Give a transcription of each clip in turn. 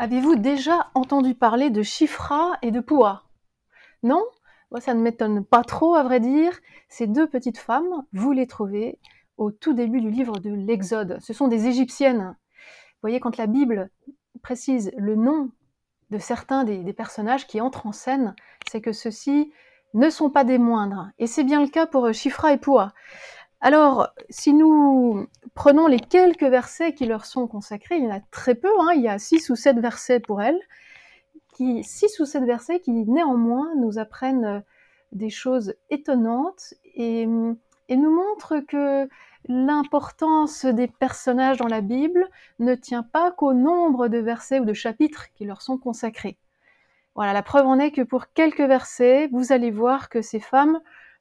Avez-vous déjà entendu parler de Shifra et de Poua? Non? Moi, ça ne m'étonne pas trop, à vrai dire. Ces deux petites femmes, vous les trouvez au tout début du livre de l'Exode. Ce sont des Égyptiennes. Vous voyez, quand la Bible précise le nom de certains des, personnages qui entrent en scène, c'est que ceux-ci ne sont pas des moindres. Et c'est bien le cas pour Shifra et Poua. Alors, si nous prenons les quelques versets qui leur sont consacrés, il y en a très peu, hein, il y a six ou sept versets pour elles, qui, six ou sept versets qui néanmoins nous apprennent euh, des choses étonnantes et, nous montrent que l'importance des personnages dans la Bible ne tient pas qu'au nombre de versets ou de chapitres qui leur sont consacrés. Voilà, la preuve en est que pour quelques versets, vous allez voir que ces femmes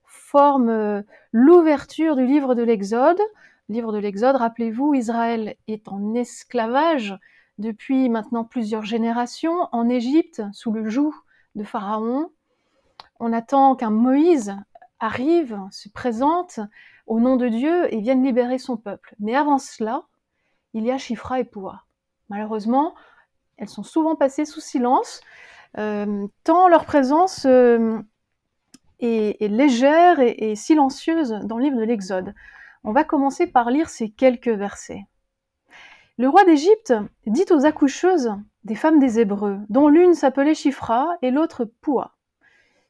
forme euh, l'ouverture du livre de l'Exode. Livre de l'Exode, rappelez-vous, Israël est en esclavage depuis maintenant plusieurs générations en Égypte, sous le joug de Pharaon. On attend qu'un Moïse arrive, se présente au nom de Dieu et vienne libérer son peuple. Mais avant cela, il y a Chifra et Poua. Malheureusement, elles sont souvent passées sous silence, euh, tant leur présence euh, et, légère et, silencieuse dans le livre de l'Exode. On va commencer par lire ces quelques versets. Le roi d'Égypte dit aux accoucheuses des femmes des Hébreux, dont l'une s'appelait Chifra et l'autre Poua.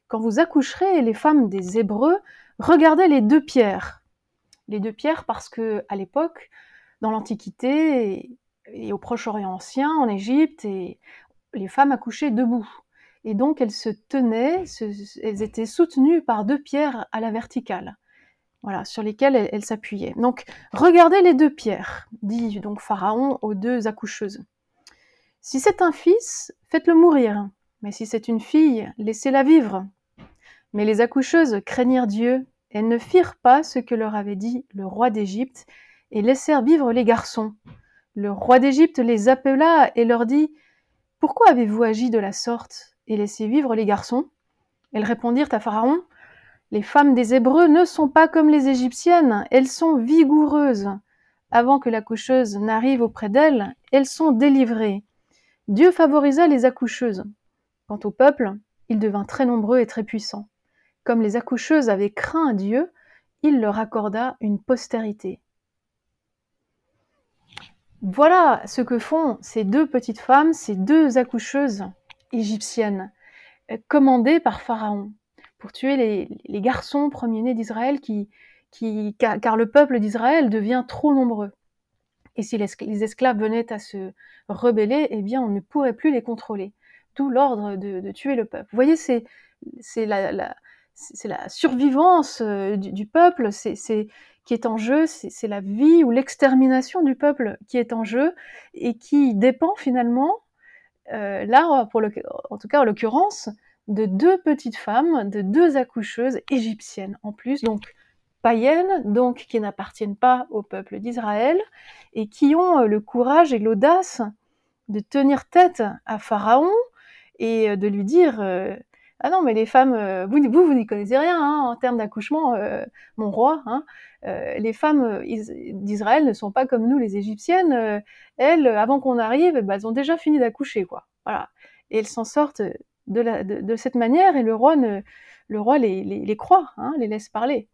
Quand vous accoucherez, les femmes des Hébreux, regardez les deux pierres. Les deux pierres parce que, à l'époque, dans l'Antiquité et, au Proche-Orient ancien, en Égypte, les femmes accouchaient debout et donc elles se tenaient, elles étaient soutenues par deux pierres à la verticale, voilà, sur lesquelles elles s'appuyaient. Donc regardez les deux pierres, dit donc Pharaon aux deux accoucheuses. Si c'est un fils, faites-le mourir, mais si c'est une fille, laissez-la vivre. Mais les accoucheuses craignirent Dieu, elles ne firent pas ce que leur avait dit le roi d'Égypte, et laissèrent vivre les garçons. Le roi d'Égypte les appela et leur dit Pourquoi avez-vous agi de la sorte et laisser vivre les garçons? Elles répondirent à Pharaon, Les femmes des Hébreux ne sont pas comme les Égyptiennes, elles sont vigoureuses. Avant que l'accoucheuse n'arrive auprès d'elles, elles sont délivrées. Dieu favorisa les accoucheuses. Quant au peuple, il devint très nombreux et très puissant. Comme les accoucheuses avaient craint Dieu, il leur accorda une postérité. Voilà ce que font ces deux petites femmes, ces deux accoucheuses égyptienne, euh, commandée par Pharaon pour tuer les, garçons premiers-nés d'Israël car, le peuple d'Israël devient trop nombreux. Et si les esclaves venaient à se rebeller, eh bien on ne pourrait plus les contrôler. D'où l'ordre de, tuer le peuple. Vous voyez, c'est la, la, survivance euh, du, peuple, qui est en jeu, c'est la vie ou l'extermination du peuple qui est en jeu et qui dépend finalement euh, là, en tout cas en l'occurrence, de deux petites femmes, de deux accoucheuses égyptiennes en plus, donc païennes, donc qui n'appartiennent pas au peuple d'Israël, et qui ont euh, le courage et l'audace de tenir tête à Pharaon et euh, de lui dire ah non, mais les femmes, vous, vous, vous n'y connaissez rien hein, en termes d'accouchement, mon roi. Hein, les femmes d'Israël ne sont pas comme nous, les Égyptiennes. elles, avant qu'on arrive, eh ben, elles ont déjà fini d'accoucher, quoi. Voilà. Et elles s'en sortent de, cette manière, et le roi, le roi les, croit, hein, les laisse parler.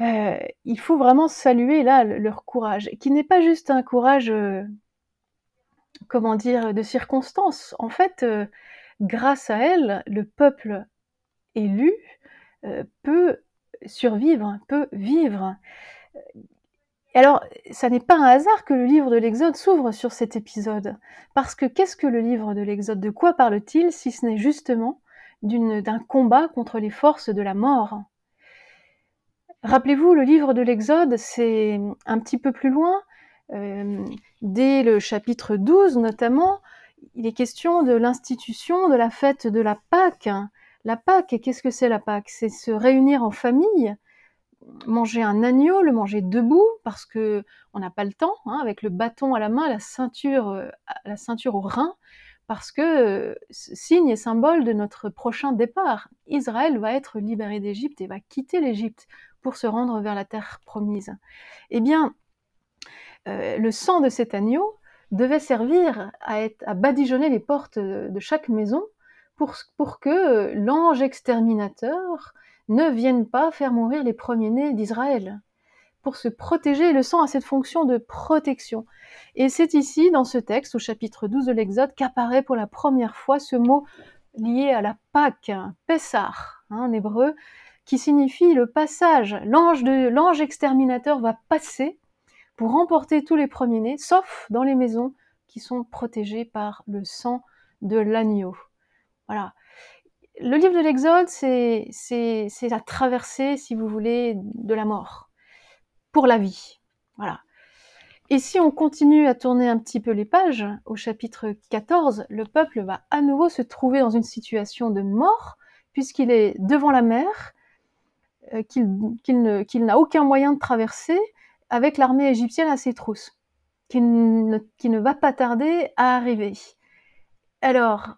il faut vraiment saluer là leur courage, qui n'est pas juste un courage, comment dire, de circonstance. En fait, grâce à elle, le peuple élu euh, peut survivre, peut vivre. Alors, ça n'est pas un hasard que le livre de l'Exode s'ouvre sur cet épisode. Parce que qu'est-ce que le livre de l'Exode? De quoi parle-t-il si ce n'est justement d'un combat contre les forces de la mort? Rappelez-vous, le livre de l'Exode, c'est un petit peu plus loin, euh, dès le chapitre 12 notamment, il est question de l'institution de la fête de la Pâque. La Pâque, qu'est-ce que c'est la Pâque? C'est se réunir en famille, manger un agneau, le manger debout, parce que on n'a pas le temps, hein, avec le bâton à la main, la ceinture, euh, la ceinture au rein, parce que euh, signe et symbole de notre prochain départ. Israël va être libéré d'Égypte et va quitter l'Égypte pour se rendre vers la terre promise. Eh bien, euh, le sang de cet agneau devait servir à, badigeonner les portes de chaque maison pour, pour que l'ange exterminateur ne vienne pas faire mourir les premiers-nés d'Israël pour se protéger. Le sang a cette fonction de protection. Et c'est ici, dans ce texte, au chapitre 12 de l'Exode, qu'apparaît pour la première fois ce mot lié à la Pâque, Pessah, hein, en hébreu, qui signifie le passage. L'ange de l'ange exterminateur va passer pour remporter tous les premiers-nés, sauf dans les maisons qui sont protégées par le sang de l'agneau. Voilà. Le livre de l'Exode, c'est, la traversée, si vous voulez, de la mort pour la vie. Voilà. Et si on continue à tourner un petit peu les pages, au chapitre 14, le peuple va à nouveau se trouver dans une situation de mort, puisqu'il est devant la mer, euh, qu'il n'a aucun moyen de traverser, avec l'armée égyptienne à ses trousses, ne, qui ne va pas tarder à arriver. Alors,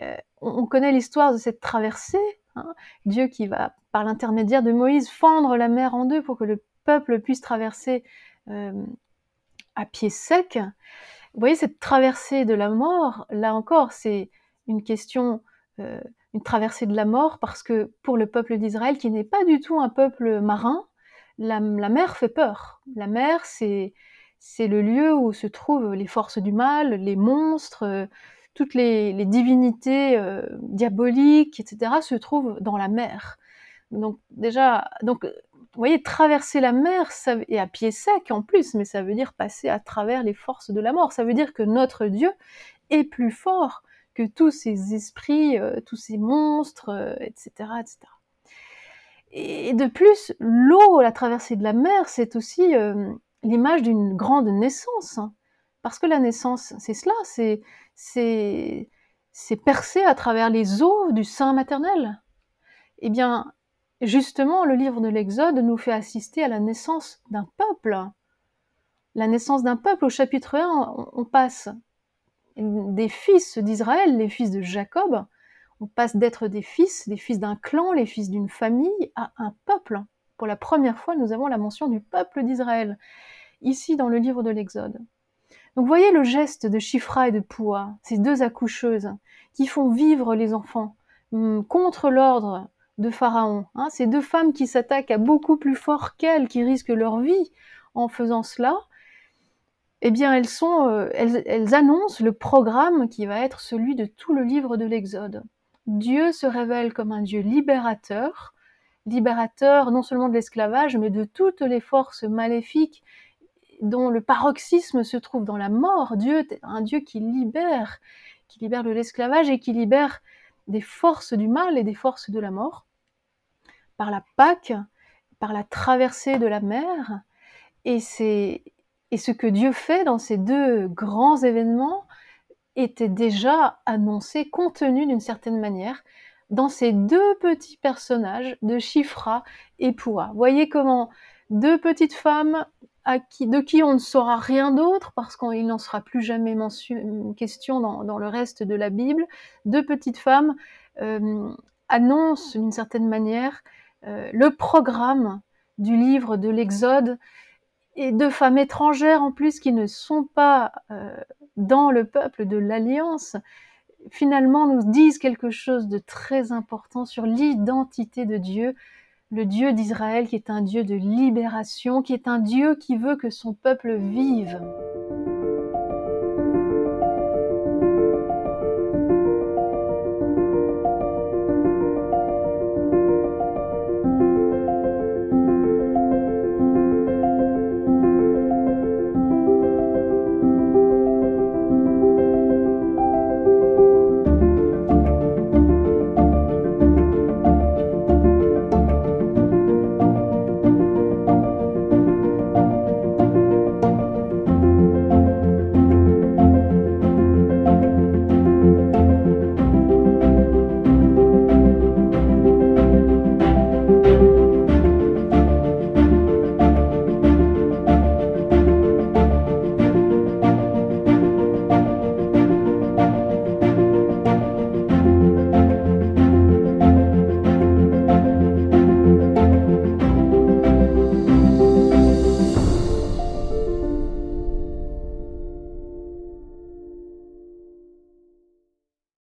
euh, on connaît l'histoire de cette traversée, hein. Dieu qui va, par l'intermédiaire de Moïse, fendre la mer en deux pour que le peuple puisse traverser euh, à pied sec. Vous voyez, cette traversée de la mort, là encore, c'est une question, euh, une traversée de la mort, parce que pour le peuple d'Israël, qui n'est pas du tout un peuple marin, la, mer fait peur. La mer, c'est c'est le lieu où se trouvent les forces du mal, les monstres, toutes les, divinités diaboliques, etc., se trouvent dans la mer. Donc déjà, vous voyez, traverser la mer, et à pied sec en plus, mais ça veut dire passer à travers les forces de la mort. Ça veut dire que notre Dieu est plus fort que tous ces esprits, euh, tous ces monstres, etc., euh, etc. Et de plus, l'eau, la traversée de la mer, c'est aussi euh, l'image d'une grande naissance. Hein. Parce que la naissance, c'est cela, c'est, c'est, percer à travers les eaux du sein maternel. Eh bien, Justement, le livre de l'Exode nous fait assister à la naissance d'un peuple. La naissance d'un peuple, au chapitre 1, on passe des fils d'Israël, les fils de Jacob, on passe d'être des fils, des fils d'un clan, les fils d'une famille, à un peuple. Pour la première fois, nous avons la mention du peuple d'Israël, ici dans le livre de l'Exode. Donc voyez le geste de Chifra et de Poua, ces deux accoucheuses, qui font vivre les enfants hum, contre l'ordre de Pharaon. Hein, ces deux femmes qui s'attaquent à beaucoup plus fort qu'elles, qui risquent leur vie en faisant cela, eh bien elles, euh, elles, annoncent le programme qui va être celui de tout le livre de l'Exode. Dieu se révèle comme un Dieu libérateur, libérateur non seulement de l'esclavage, mais de toutes les forces maléfiques dont le paroxysme se trouve dans la mort. Dieu un Dieu qui libère, qui libère de l'esclavage et qui libère des forces du mal et des forces de la mort, par la Pâque, par la traversée de la mer, et, et ce que Dieu fait dans ces deux grands événements était déjà annoncé, contenu d'une certaine manière, dans ces deux petits personnages de Chifra et Poua. Voyez comment deux petites femmes de qui on ne saura rien d'autre parce qu'il n'en sera plus jamais question dans, le reste de la Bible. Deux petites femmes euh, annoncent d'une certaine manière euh, le programme du livre de l'Exode et deux femmes étrangères en plus qui ne sont pas euh, dans le peuple de l'Alliance finalement nous disent quelque chose de très important sur l'identité de Dieu, le Dieu d'Israël qui est un Dieu de libération, qui est un Dieu qui veut que son peuple vive.